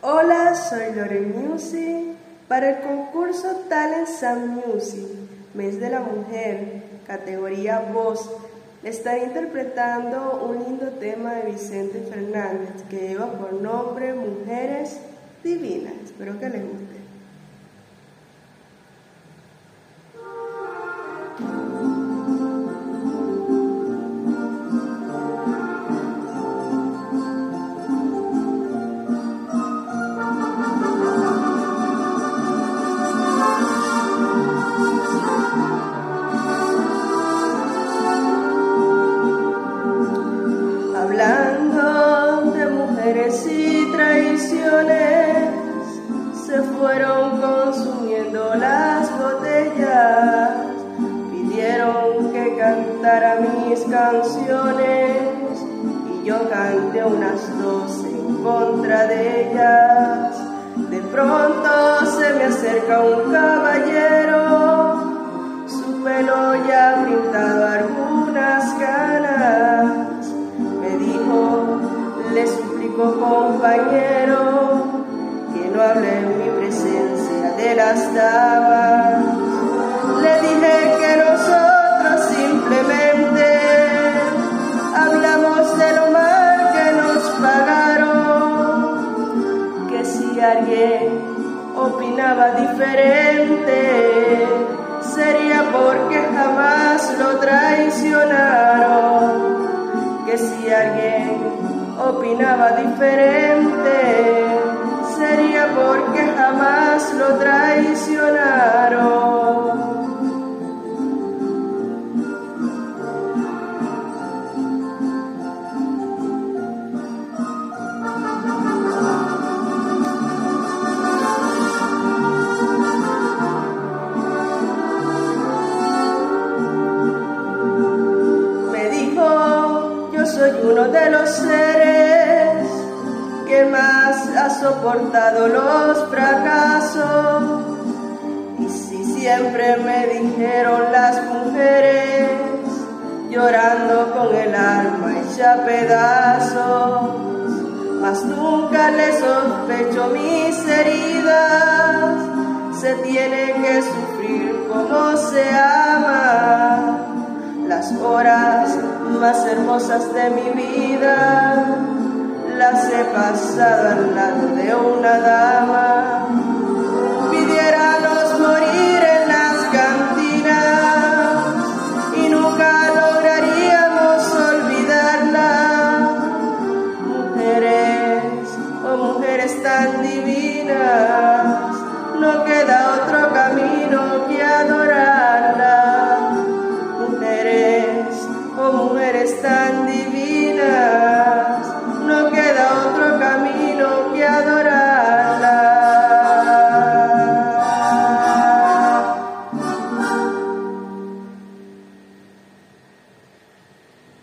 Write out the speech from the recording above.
Hola, soy Loren Music para el concurso Talent Sound Music, Mes de la Mujer, categoría Voz. Estaré interpretando un lindo tema de Vicente Fernández que lleva por nombre Mujeres Divinas. Espero que les guste. Se fueron consumiendo las botellas, pidieron que cantara mis canciones y yo canté unas dos en contra de ellas. De pronto se me acerca un caballero, su pelo ya pintado algunas canas le suplico compañero mi presencia de las. Le dije que nosotros simplemente hablamos de lo mal que nos pagaron, que si alguien opinaba diferente sería porque jamás lo traicionaron, que si alguien opinaba diferente, sería porque jamás lo traicionaron. Me dijo, yo soy uno de los seres más ha soportado los fracasos. Y si siempre me dijeron las mujeres, llorando con el alma hecha pedazos, mas nunca le sospecho mis heridas, se tiene que sufrir como se ama. Las horas más hermosas de mi vida las he pasado al lado de una dama. Pidiéramos morir en las cantinas y nunca lograríamos olvidarla. Mujeres, oh mujeres tan divinas, no queda otro camino que adorar.